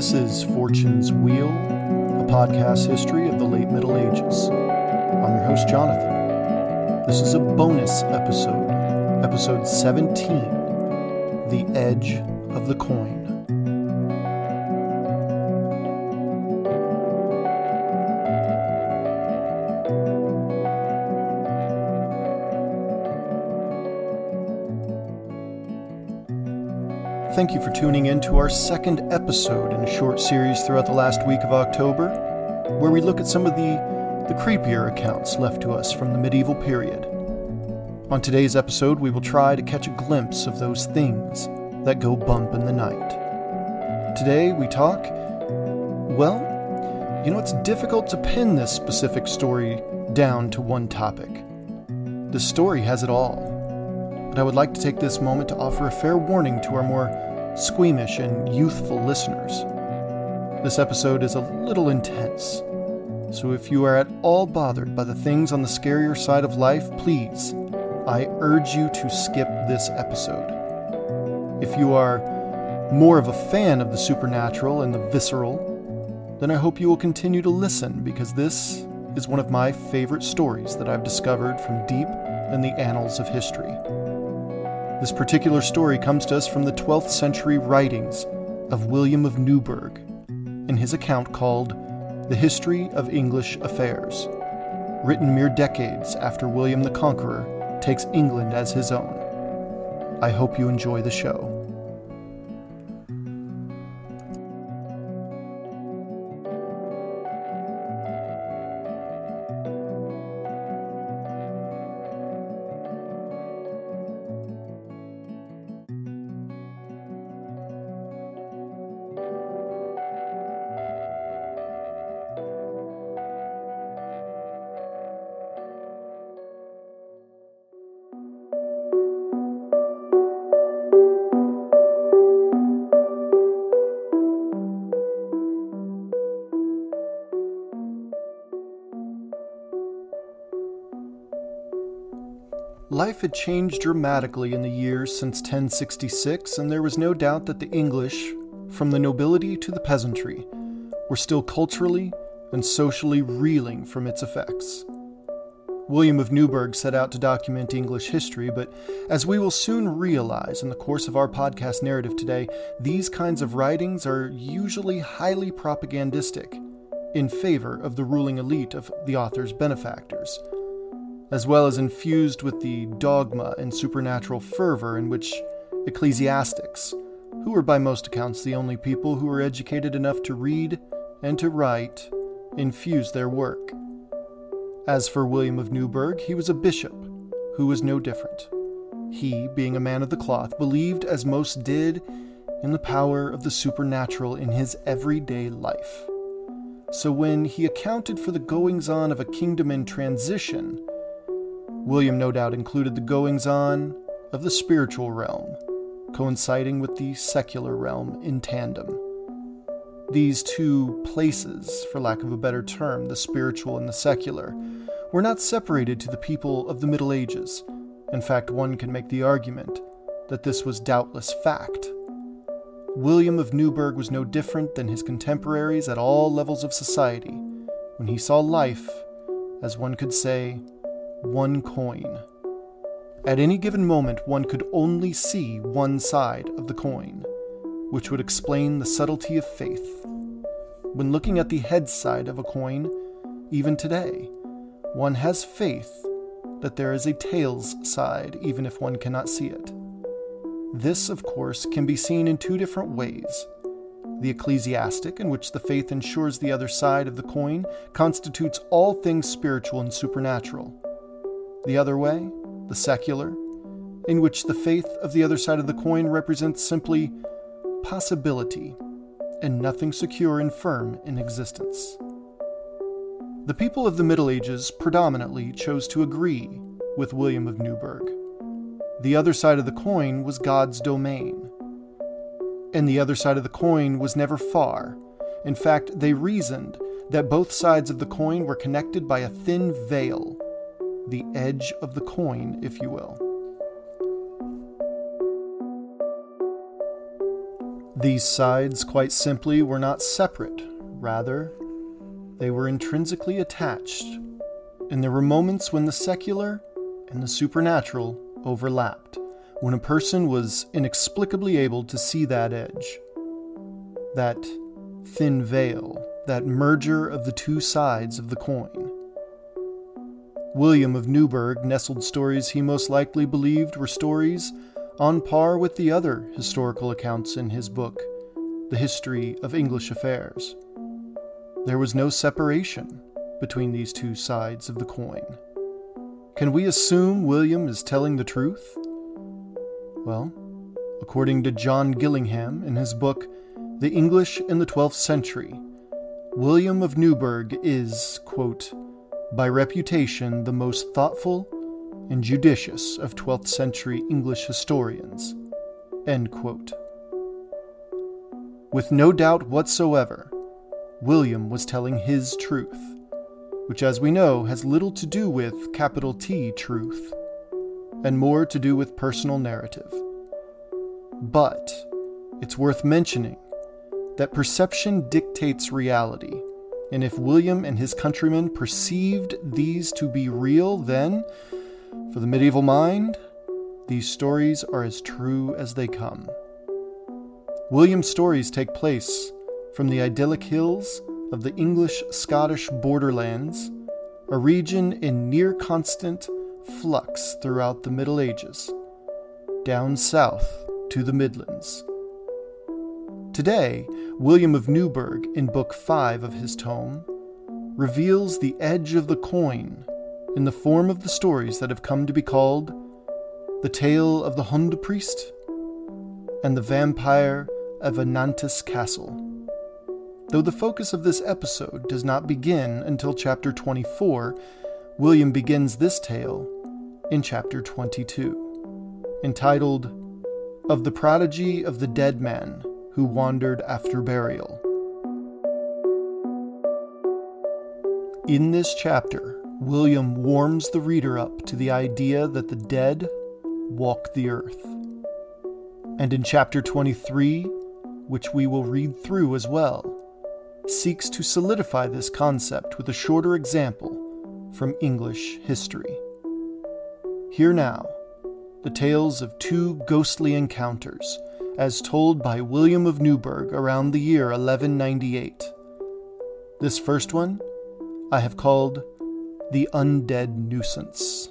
This is Fortune's Wheel, a podcast history of the late Middle Ages. I'm your host, Jonathan. This is a bonus episode, episode 17 The Edge of the Coin. Thank you for tuning in to our second episode in a short series throughout the last week of October, where we look at some of the, the creepier accounts left to us from the medieval period. On today's episode, we will try to catch a glimpse of those things that go bump in the night. Today, we talk. Well, you know, it's difficult to pin this specific story down to one topic. The story has it all but I would like to take this moment to offer a fair warning to our more squeamish and youthful listeners. This episode is a little intense, so if you are at all bothered by the things on the scarier side of life, please, I urge you to skip this episode. If you are more of a fan of the supernatural and the visceral, then I hope you will continue to listen because this is one of my favorite stories that I've discovered from deep in the annals of history. This particular story comes to us from the 12th century writings of William of Newburgh in his account called The History of English Affairs, written mere decades after William the Conqueror takes England as his own. I hope you enjoy the show. Life had changed dramatically in the years since 1066, and there was no doubt that the English, from the nobility to the peasantry, were still culturally and socially reeling from its effects. William of Newburgh set out to document English history, but as we will soon realize in the course of our podcast narrative today, these kinds of writings are usually highly propagandistic in favor of the ruling elite of the author's benefactors as well as infused with the dogma and supernatural fervor in which ecclesiastics, who were by most accounts the only people who were educated enough to read and to write, infused their work. As for William of Newburgh, he was a bishop who was no different. He, being a man of the cloth, believed, as most did, in the power of the supernatural in his everyday life. So when he accounted for the goings on of a kingdom in transition, William no doubt included the goings on of the spiritual realm, coinciding with the secular realm in tandem. These two places, for lack of a better term, the spiritual and the secular, were not separated to the people of the Middle Ages. In fact, one can make the argument that this was doubtless fact. William of Newburgh was no different than his contemporaries at all levels of society when he saw life, as one could say, one coin. At any given moment, one could only see one side of the coin, which would explain the subtlety of faith. When looking at the head side of a coin, even today, one has faith that there is a tails side, even if one cannot see it. This, of course, can be seen in two different ways. The ecclesiastic, in which the faith ensures the other side of the coin, constitutes all things spiritual and supernatural the other way, the secular, in which the faith of the other side of the coin represents simply possibility and nothing secure and firm in existence. The people of the Middle Ages predominantly chose to agree with William of Newburgh. The other side of the coin was God's domain. And the other side of the coin was never far. In fact, they reasoned that both sides of the coin were connected by a thin veil the edge of the coin, if you will. These sides, quite simply, were not separate. Rather, they were intrinsically attached, and there were moments when the secular and the supernatural overlapped, when a person was inexplicably able to see that edge, that thin veil, that merger of the two sides of the coin. William of Newburgh nestled stories he most likely believed were stories on par with the other historical accounts in his book, The History of English Affairs. There was no separation between these two sides of the coin. Can we assume William is telling the truth? Well, according to John Gillingham in his book, The English in the Twelfth Century, William of Newburgh is, quote, by reputation the most thoughtful and judicious of 12th century English historians. With no doubt whatsoever, William was telling his truth, which, as we know, has little to do with capital T truth, and more to do with personal narrative. But it's worth mentioning that perception dictates reality, and if William and his countrymen perceived these to be real, then, for the medieval mind, these stories are as true as they come. William's stories take place from the idyllic hills of the English Scottish borderlands, a region in near constant flux throughout the Middle Ages, down south to the Midlands. Today, William of Newburgh, in Book 5 of his tome, reveals the edge of the coin in the form of the stories that have come to be called The Tale of the Hund Priest and The Vampire of Anantis Castle. Though the focus of this episode does not begin until chapter 24, William begins this tale in chapter 22, entitled Of the Prodigy of the Dead Man Who Wandered After Burial. In this chapter, William warms the reader up to the idea that the dead walk the earth. And in chapter 23, which we will read through as well, seeks to solidify this concept with a shorter example from English history. Here now, the tales of two ghostly encounters, as told by William of Newburgh around the year 1198. This first one I have called The Undead Nuisance.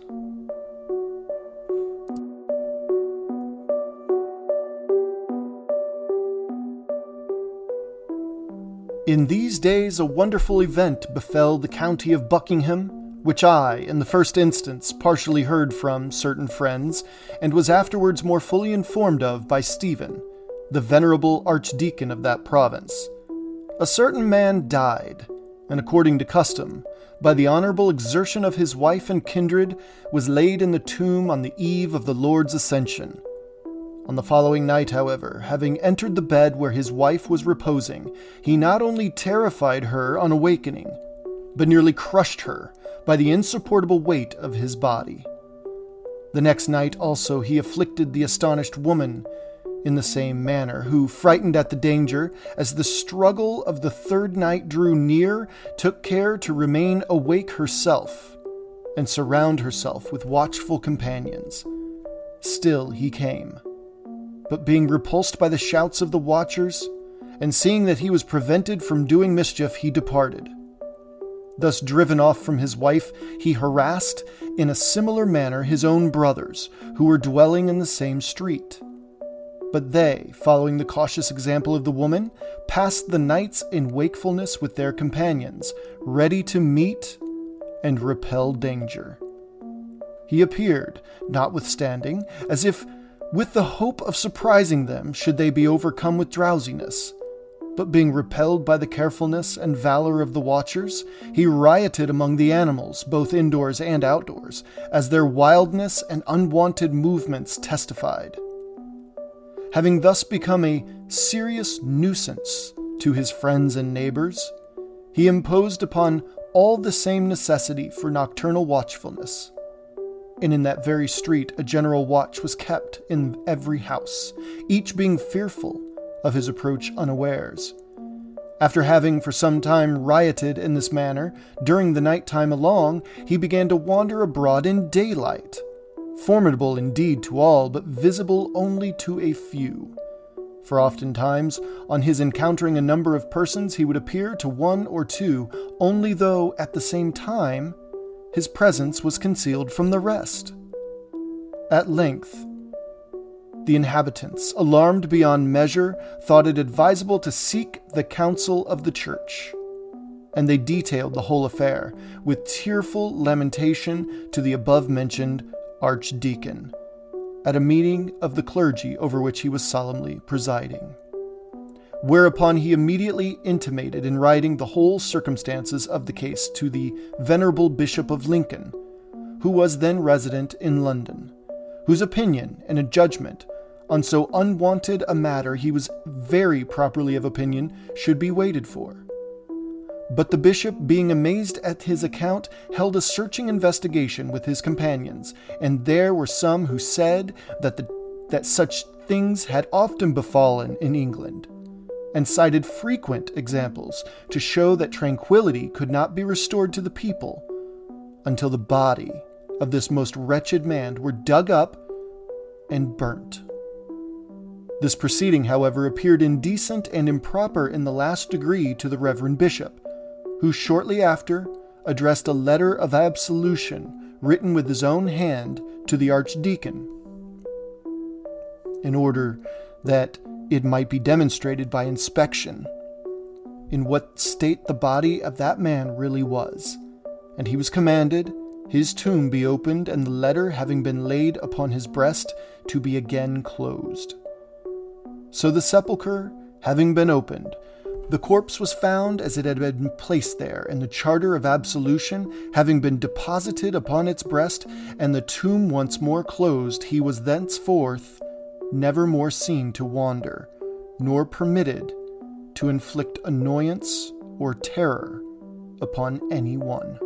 In these days, a wonderful event befell the county of Buckingham, which I, in the first instance, partially heard from certain friends, and was afterwards more fully informed of by Stephen, the venerable archdeacon of that province. A certain man died, and according to custom, by the honorable exertion of his wife and kindred, was laid in the tomb on the eve of the Lord's ascension on the following night, however, having entered the bed where his wife was reposing, he not only terrified her on awakening, but nearly crushed her by the insupportable weight of his body. The next night also he afflicted the astonished woman in the same manner, who, frightened at the danger, as the struggle of the third night drew near, took care to remain awake herself and surround herself with watchful companions. Still he came but being repulsed by the shouts of the watchers, and seeing that he was prevented from doing mischief, he departed. Thus driven off from his wife, he harassed in a similar manner his own brothers, who were dwelling in the same street. But they, following the cautious example of the woman, passed the nights in wakefulness with their companions, ready to meet and repel danger. He appeared, notwithstanding, as if with the hope of surprising them should they be overcome with drowsiness. But being repelled by the carefulness and valor of the watchers, he rioted among the animals, both indoors and outdoors, as their wildness and unwanted movements testified. Having thus become a serious nuisance to his friends and neighbors, he imposed upon all the same necessity for nocturnal watchfulness and in that very street a general watch was kept in every house, each being fearful of his approach unawares. After having for some time rioted in this manner during the night time along, he began to wander abroad in daylight, formidable indeed to all, but visible only to a few. For oftentimes, on his encountering a number of persons, he would appear to one or two, only though, at the same time, his presence was concealed from the rest. At length, the inhabitants, alarmed beyond measure, thought it advisable to seek the counsel of the church. And they detailed the whole affair with tearful lamentation to the above mentioned archdeacon at a meeting of the clergy over which he was solemnly presiding. Whereupon he immediately intimated in writing the whole circumstances of the case to the venerable Bishop of Lincoln, who was then resident in London, whose opinion and a judgment on so unwonted a matter he was very properly of opinion should be waited for. But the bishop, being amazed at his account, held a searching investigation with his companions, and there were some who said that, the, that such things had often befallen in England, and cited frequent examples to show that tranquility could not be restored to the people until the body of this most wretched man were dug up and burnt. This proceeding, however, appeared indecent and improper in the last degree to the Reverend Bishop, who shortly after addressed a letter of absolution written with his own hand to the archdeacon, in order that it might be demonstrated by inspection in what state the body of that man really was. And he was commanded his tomb be opened, and the letter having been laid upon his breast, to be again closed. So the sepulchre having been opened, the corpse was found as it had been placed there, and the charter of absolution having been deposited upon its breast, and the tomb once more closed, he was thenceforth never more seen to wander, nor permitted to inflict annoyance or terror upon any one.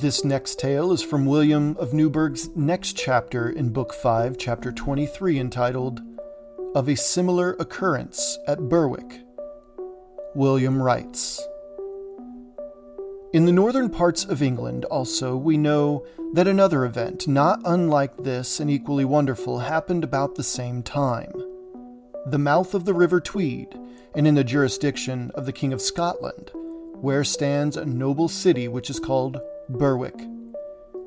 This next tale is from William of Newburgh's next chapter in Book 5, Chapter 23, entitled Of a Similar Occurrence at Berwick. William writes In the northern parts of England, also, we know that another event, not unlike this and equally wonderful, happened about the same time. The mouth of the River Tweed, and in the jurisdiction of the King of Scotland, where stands a noble city which is called Berwick.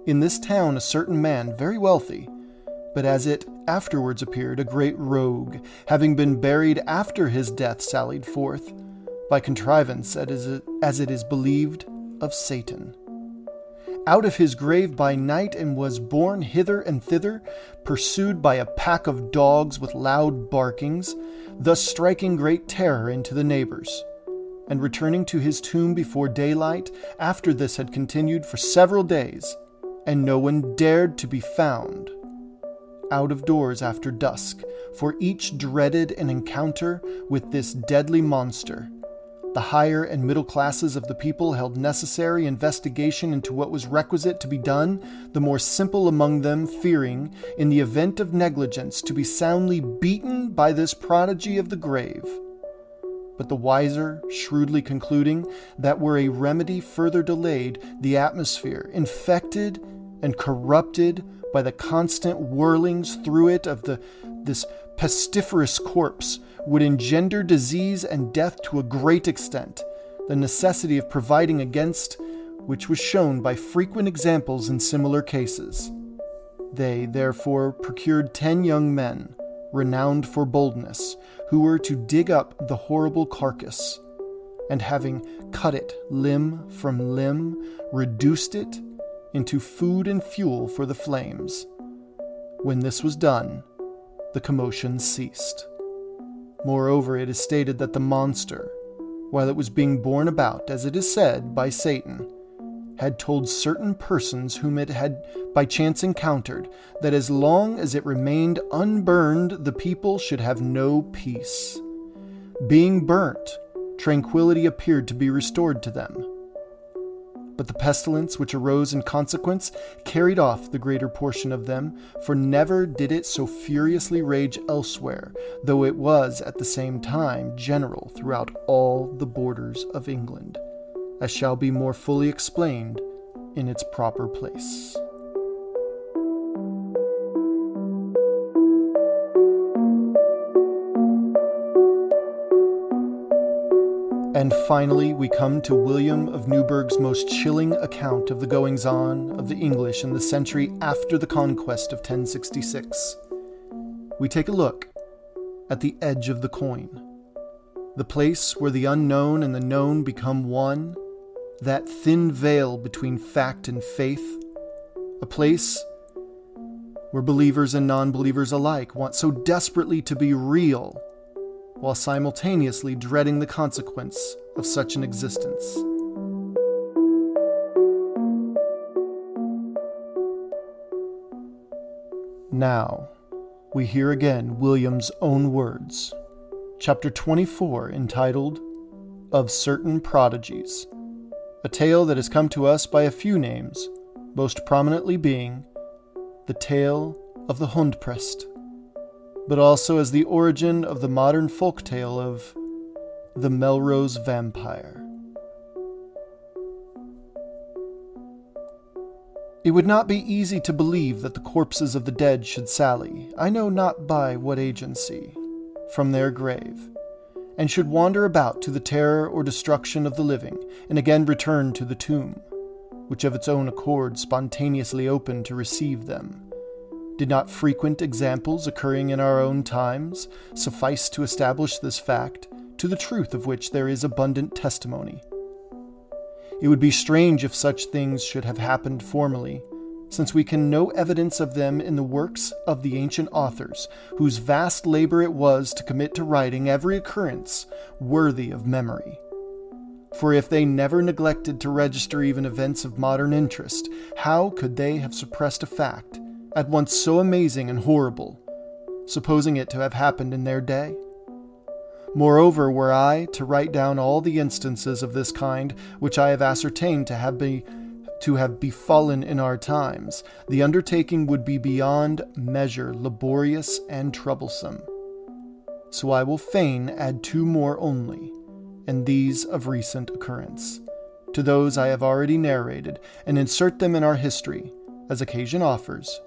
In this town, a certain man, very wealthy, but as it afterwards appeared, a great rogue, having been buried after his death, sallied forth, by contrivance, as it is believed, of Satan. Out of his grave by night, and was borne hither and thither, pursued by a pack of dogs with loud barkings, thus striking great terror into the neighbors and returning to his tomb before daylight, after this had continued for several days, and no one dared to be found out of doors after dusk, for each dreaded an encounter with this deadly monster. The higher and middle classes of the people held necessary investigation into what was requisite to be done, the more simple among them fearing, in the event of negligence, to be soundly beaten by this prodigy of the grave but the wiser shrewdly concluding that were a remedy further delayed, the atmosphere, infected and corrupted by the constant whirlings through it of the, this pestiferous corpse, would engender disease and death to a great extent, the necessity of providing against which was shown by frequent examples in similar cases. They, therefore, procured ten young men, renowned for boldness, who were to dig up the horrible carcass, and having cut it limb from limb, reduced it into food and fuel for the flames. When this was done, the commotion ceased. Moreover, it is stated that the monster, while it was being borne about, as it is said, by Satan, had told certain persons whom it had by chance encountered that as long as it remained unburned, the people should have no peace. Being burnt, tranquility appeared to be restored to them. but the pestilence which arose in consequence carried off the greater portion of them, for never did it so furiously rage elsewhere, though it was at the same time general throughout all the borders of England, as shall be more fully explained in its proper place. And finally, we come to William of Newburgh's most chilling account of the goings on of the English in the century after the conquest of 1066. We take a look at the edge of the coin, the place where the unknown and the known become one, that thin veil between fact and faith, a place where believers and non believers alike want so desperately to be real while simultaneously dreading the consequence of such an existence. Now, we hear again William's own words. Chapter 24, entitled Of Certain Prodigies, a tale that has come to us by a few names, most prominently being the tale of the Hundprest but also as the origin of the modern folk tale of the Melrose Vampire. It would not be easy to believe that the corpses of the dead should sally, I know not by what agency, from their grave, and should wander about to the terror or destruction of the living, and again return to the tomb, which of its own accord spontaneously opened to receive them did not frequent examples occurring in our own times suffice to establish this fact, to the truth of which there is abundant testimony? It would be strange if such things should have happened formerly, since we can know evidence of them in the works of the ancient authors, whose vast labor it was to commit to writing every occurrence worthy of memory. For if they never neglected to register even events of modern interest, how could they have suppressed a fact at once so amazing and horrible, supposing it to have happened in their day? Moreover, were I to write down all the instances of this kind which I have ascertained to have be, to have befallen in our times, the undertaking would be beyond measure laborious and troublesome. So I will fain add two more only, and these of recent occurrence, to those I have already narrated, and insert them in our history, as occasion offers,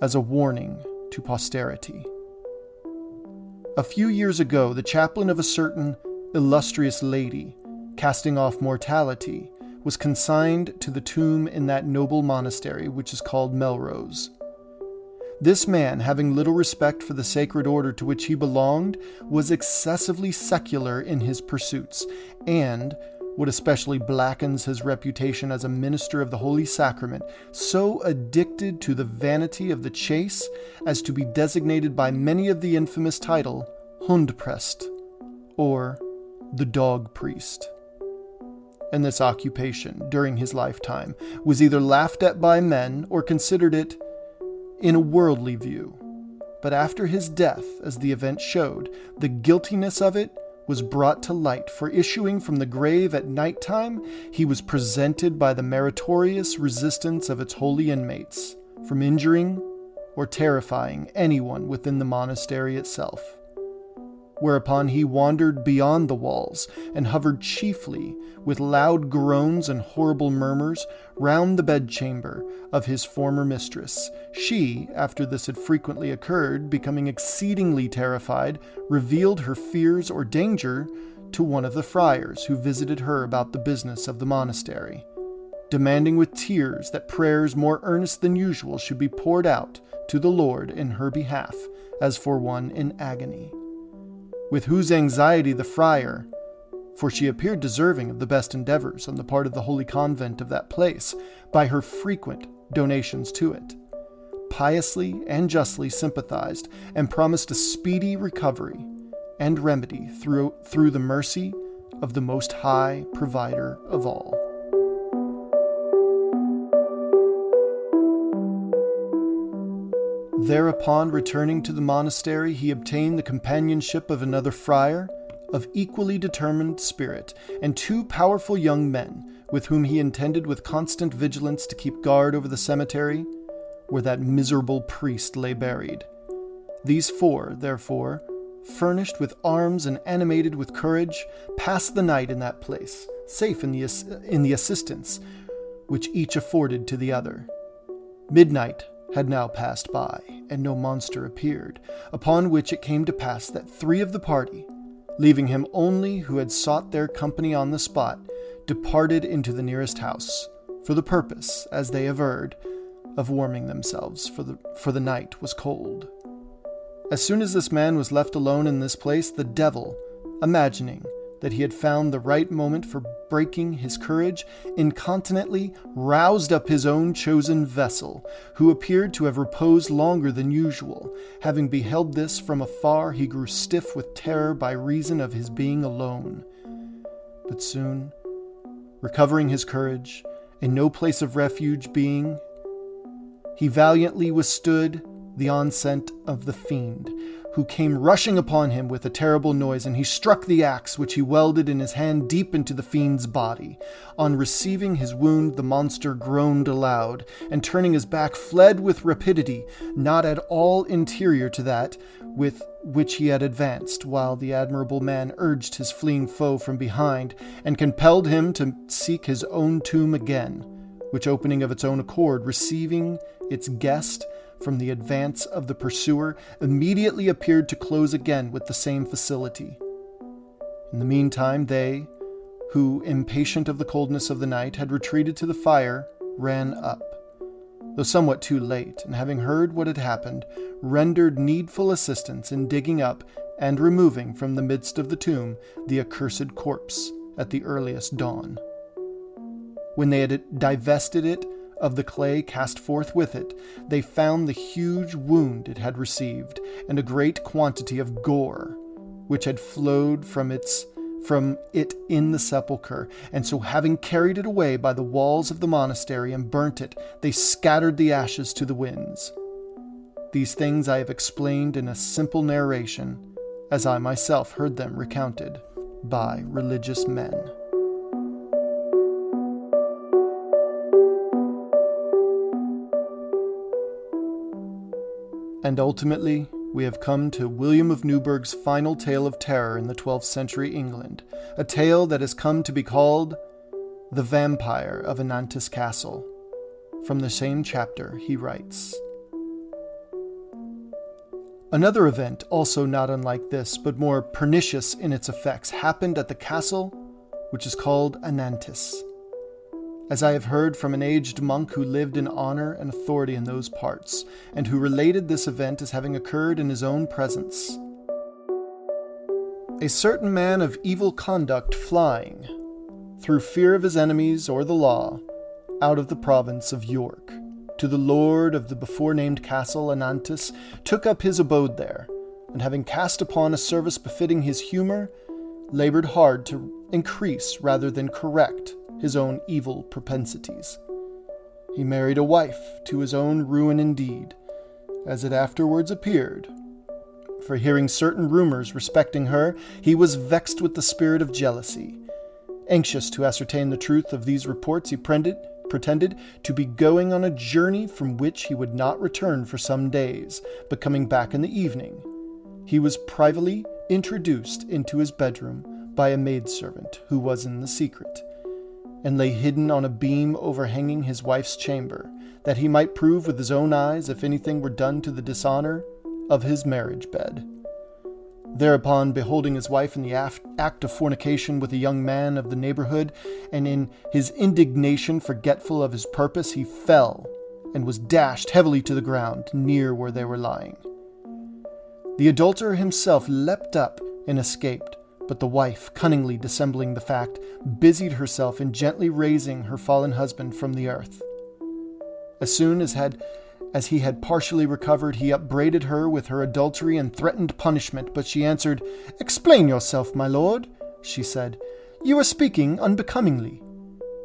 as a warning to posterity. A few years ago, the chaplain of a certain illustrious lady, casting off mortality, was consigned to the tomb in that noble monastery which is called Melrose. This man, having little respect for the sacred order to which he belonged, was excessively secular in his pursuits, and, what especially blackens his reputation as a minister of the Holy Sacrament, so addicted to the vanity of the chase as to be designated by many of the infamous title Hundprest, or the Dog Priest. And this occupation, during his lifetime, was either laughed at by men or considered it in a worldly view. But after his death, as the event showed, the guiltiness of it was brought to light, for issuing from the grave at night time, he was presented by the meritorious resistance of its holy inmates from injuring or terrifying anyone within the monastery itself whereupon he wandered beyond the walls and hovered chiefly, with loud groans and horrible murmurs, round the bedchamber of his former mistress. She, after this had frequently occurred, becoming exceedingly terrified, revealed her fears or danger to one of the friars who visited her about the business of the monastery, demanding with tears that prayers more earnest than usual should be poured out to the Lord in her behalf, as for one in agony with whose anxiety the friar, for she appeared deserving of the best endeavors on the part of the holy convent of that place by her frequent donations to it, piously and justly sympathized and promised a speedy recovery and remedy through, through the mercy of the Most High Provider of all. Thereupon, returning to the monastery, he obtained the companionship of another friar, of equally determined spirit, and two powerful young men, with whom he intended with constant vigilance to keep guard over the cemetery, where that miserable priest lay buried. These four, therefore, furnished with arms and animated with courage, passed the night in that place, safe in the, in the assistance which each afforded to the other. Midnight had now passed by, and no monster appeared, upon which it came to pass that three of the party, leaving him only who had sought their company on the spot, departed into the nearest house, for the purpose, as they averred, of warming themselves, for the, for the night was cold. As soon as this man was left alone in this place, the devil, imagining that he had found the right moment for breaking his courage, incontinently roused up his own chosen vessel, who appeared to have reposed longer than usual. Having beheld this from afar, he grew stiff with terror by reason of his being alone. But soon, recovering his courage, and no place of refuge being, he valiantly withstood the onset of the fiend, who came rushing upon him with a terrible noise, and he struck the axe which he welded in his hand deep into the fiend's body. On receiving his wound, the monster groaned aloud, and turning his back, fled with rapidity, not at all interior to that with which he had advanced, while the admirable man urged his fleeing foe from behind, and compelled him to seek his own tomb again, which opening of its own accord, receiving its guest, from the advance of the pursuer immediately appeared to close again with the same facility. In the meantime, they, who, impatient of the coldness of the night, had retreated to the fire, ran up. Though somewhat too late, and having heard what had happened, rendered needful assistance in digging up and removing from the midst of the tomb the accursed corpse at the earliest dawn. When they had divested it of the clay cast forth with it, they found the huge wound it had received, and a great quantity of gore, which had flowed from its from it in the sepulchre, and so having carried it away by the walls of the monastery and burnt it, they scattered the ashes to the winds. These things I have explained in a simple narration, as I myself heard them recounted by religious men. And ultimately, we have come to William of Newburgh's final tale of terror in the 12th century England, a tale that has come to be called The Vampire of Anantis Castle. From the same chapter, he writes Another event, also not unlike this, but more pernicious in its effects, happened at the castle which is called Anantis as I have heard from an aged monk who lived in honor and authority in those parts, and who related this event as having occurred in his own presence. A certain man of evil conduct flying, through fear of his enemies or the law, out of the province of York, to the lord of the before named castle Anantis, took up his abode there, and having cast upon a service befitting his humor, labored hard to increase rather than correct his own evil propensities. He married a wife to his own ruin indeed, as it afterwards appeared. For hearing certain rumors respecting her, he was vexed with the spirit of jealousy. Anxious to ascertain the truth of these reports, he pretended, pretended to be going on a journey from which he would not return for some days, but coming back in the evening. He was privately introduced into his bedroom by a maidservant who was in the secret and lay hidden on a beam overhanging his wife's chamber, that he might prove with his own eyes if anything were done to the dishonor of his marriage bed. Thereupon, beholding his wife in the act of fornication with a young man of the neighborhood, and in his indignation forgetful of his purpose, he fell and was dashed heavily to the ground near where they were lying. The adulterer himself leapt up and escaped, but the wife, cunningly dissembling the fact, busied herself in gently raising her fallen husband from the earth. As soon as had as he had partially recovered, he upbraided her with her adultery and threatened punishment, but she answered, Explain yourself, my lord, she said. You are speaking unbecomingly,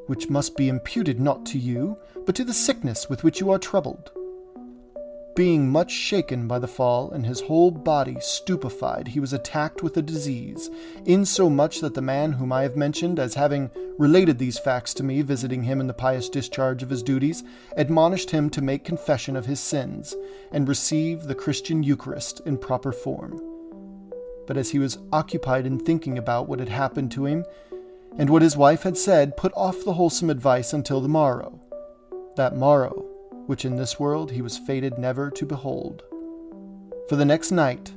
which must be imputed not to you, but to the sickness with which you are troubled. Being much shaken by the fall and his whole body stupefied, he was attacked with a disease, insomuch that the man whom I have mentioned as having related these facts to me, visiting him in the pious discharge of his duties, admonished him to make confession of his sins and receive the Christian Eucharist in proper form. But as he was occupied in thinking about what had happened to him and what his wife had said, put off the wholesome advice until the morrow. That morrow which in this world he was fated never to behold. For the next night,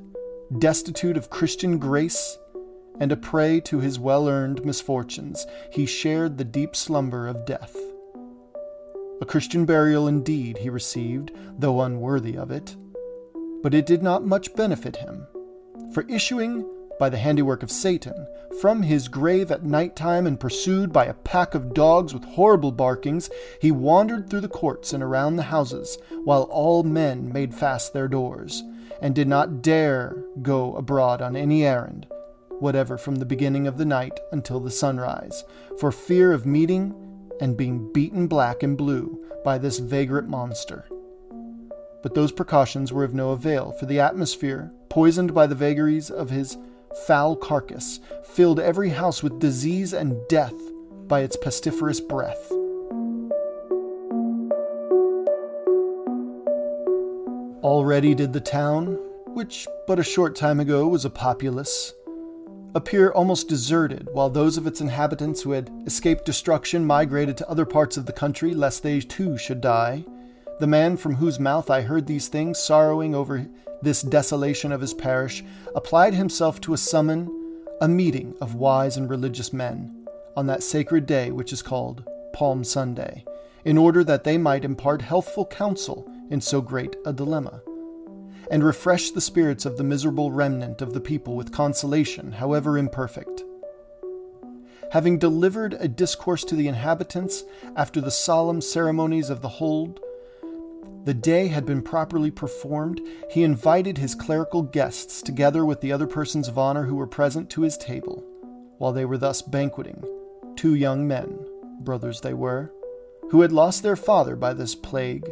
destitute of Christian grace and a prey to his well earned misfortunes, he shared the deep slumber of death. A Christian burial indeed he received, though unworthy of it, but it did not much benefit him, for issuing by the handiwork of Satan, from his grave at night time and pursued by a pack of dogs with horrible barkings, he wandered through the courts and around the houses, while all men made fast their doors, and did not dare go abroad on any errand, whatever from the beginning of the night until the sunrise, for fear of meeting and being beaten black and blue by this vagrant monster. But those precautions were of no avail, for the atmosphere, poisoned by the vagaries of his foul carcass filled every house with disease and death by its pestiferous breath. Already did the town, which but a short time ago was a populace, appear almost deserted, while those of its inhabitants who had escaped destruction migrated to other parts of the country lest they too should die. The man from whose mouth I heard these things, sorrowing over this desolation of his parish, applied himself to a summon a meeting of wise and religious men on that sacred day which is called Palm Sunday, in order that they might impart healthful counsel in so great a dilemma, and refresh the spirits of the miserable remnant of the people with consolation, however imperfect. Having delivered a discourse to the inhabitants after the solemn ceremonies of the hold, the day had been properly performed, he invited his clerical guests, together with the other persons of honor who were present, to his table. While they were thus banqueting, two young men, brothers they were, who had lost their father by this plague,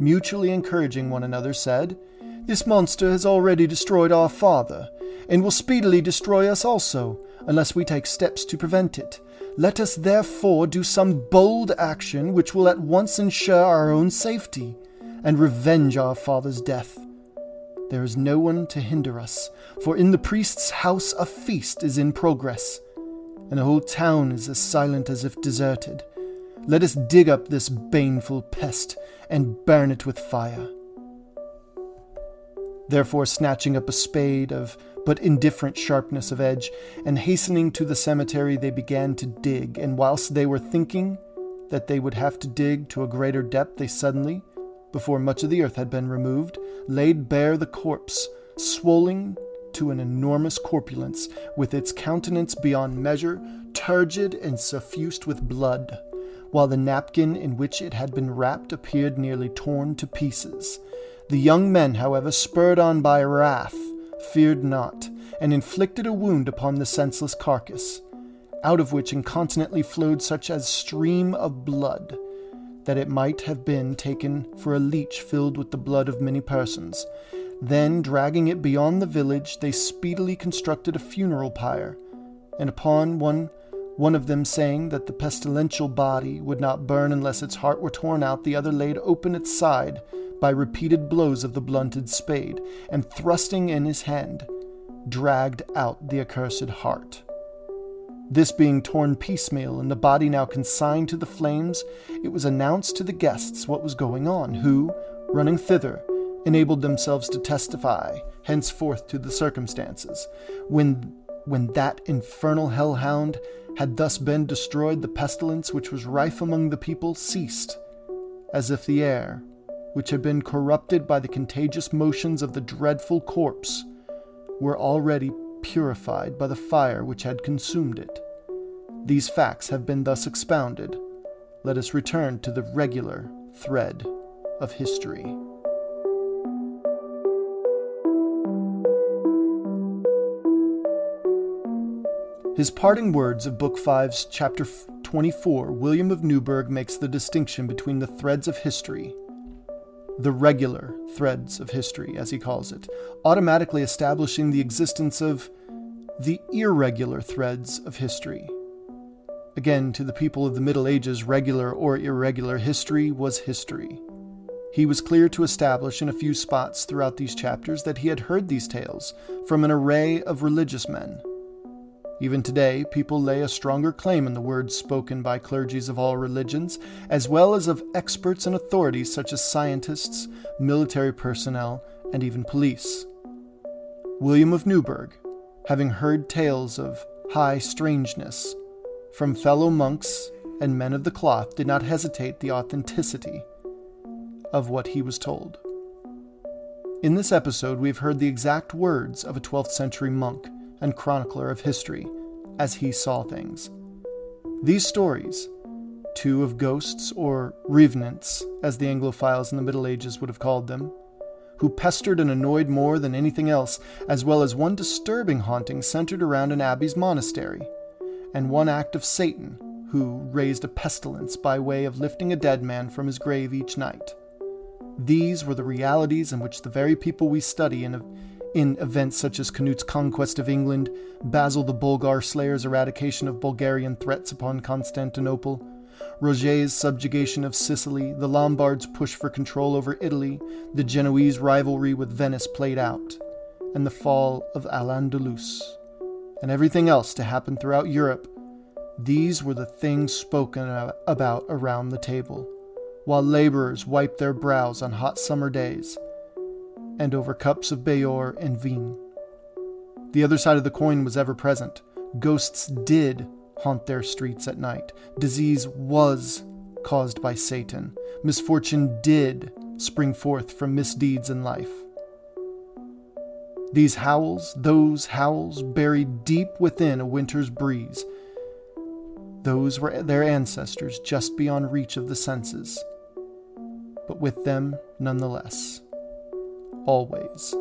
mutually encouraging one another, said, This monster has already destroyed our father, and will speedily destroy us also, unless we take steps to prevent it. Let us therefore do some bold action which will at once ensure our own safety and revenge our father's death. There is no one to hinder us, for in the priest's house a feast is in progress, and the whole town is as silent as if deserted. Let us dig up this baneful pest and burn it with fire. Therefore, snatching up a spade of but indifferent sharpness of edge, and hastening to the cemetery, they began to dig, and whilst they were thinking that they would have to dig to a greater depth, they suddenly, before much of the earth had been removed, laid bare the corpse, swollen to an enormous corpulence, with its countenance beyond measure turgid and suffused with blood, while the napkin in which it had been wrapped appeared nearly torn to pieces. The young men, however, spurred on by wrath, feared not, and inflicted a wound upon the senseless carcass, out of which incontinently flowed such a stream of blood that it might have been taken for a leech filled with the blood of many persons. Then, dragging it beyond the village, they speedily constructed a funeral pyre, and upon one one of them saying that the pestilential body would not burn unless its heart were torn out, the other laid open its side by repeated blows of the blunted spade, and thrusting in his hand, dragged out the accursed heart. This being torn piecemeal and the body now consigned to the flames, it was announced to the guests what was going on, who, running thither, enabled themselves to testify henceforth to the circumstances. When, when that infernal hellhound had thus been destroyed, the pestilence which was rife among the people ceased, as if the air, which had been corrupted by the contagious motions of the dreadful corpse, were already purified by the fire which had consumed it. These facts have been thus expounded. Let us return to the regular thread of history. His parting words of Book 5's chapter 24, William of Newburgh makes the distinction between the threads of history the regular threads of history, as he calls it, automatically establishing the existence of the irregular threads of history. Again, to the people of the Middle Ages, regular or irregular history was history. He was clear to establish in a few spots throughout these chapters that he had heard these tales from an array of religious men. Even today, people lay a stronger claim in the words spoken by clergies of all religions, as well as of experts and authorities such as scientists, military personnel, and even police. William of Newburgh, having heard tales of high strangeness from fellow monks and men of the cloth, did not hesitate the authenticity of what he was told. In this episode, we've heard the exact words of a 12th century monk and chronicler of history as he saw things. These stories, two of ghosts or revenants, as the Anglophiles in the Middle Ages would have called them, who pestered and annoyed more than anything else, as well as one disturbing haunting centered around an abbey's monastery, and one act of Satan, who raised a pestilence by way of lifting a dead man from his grave each night. These were the realities in which the very people we study in, in events such as Canute's conquest of England, Basil the Bulgar Slayer's eradication of Bulgarian threats upon Constantinople, Roger's subjugation of Sicily, the Lombards' push for control over Italy, the Genoese rivalry with Venice played out, and the fall of Al Andalus, and everything else to happen throughout Europe. These were the things spoken about around the table while laborers wiped their brows on hot summer days and over cups of Bayeux and Vin. The other side of the coin was ever present. Ghosts did haunt their streets at night. Disease was caused by Satan. Misfortune did spring forth from misdeeds in life. These howls, those howls, buried deep within a winter's breeze. Those were their ancestors just beyond reach of the senses but with them nonetheless. Always.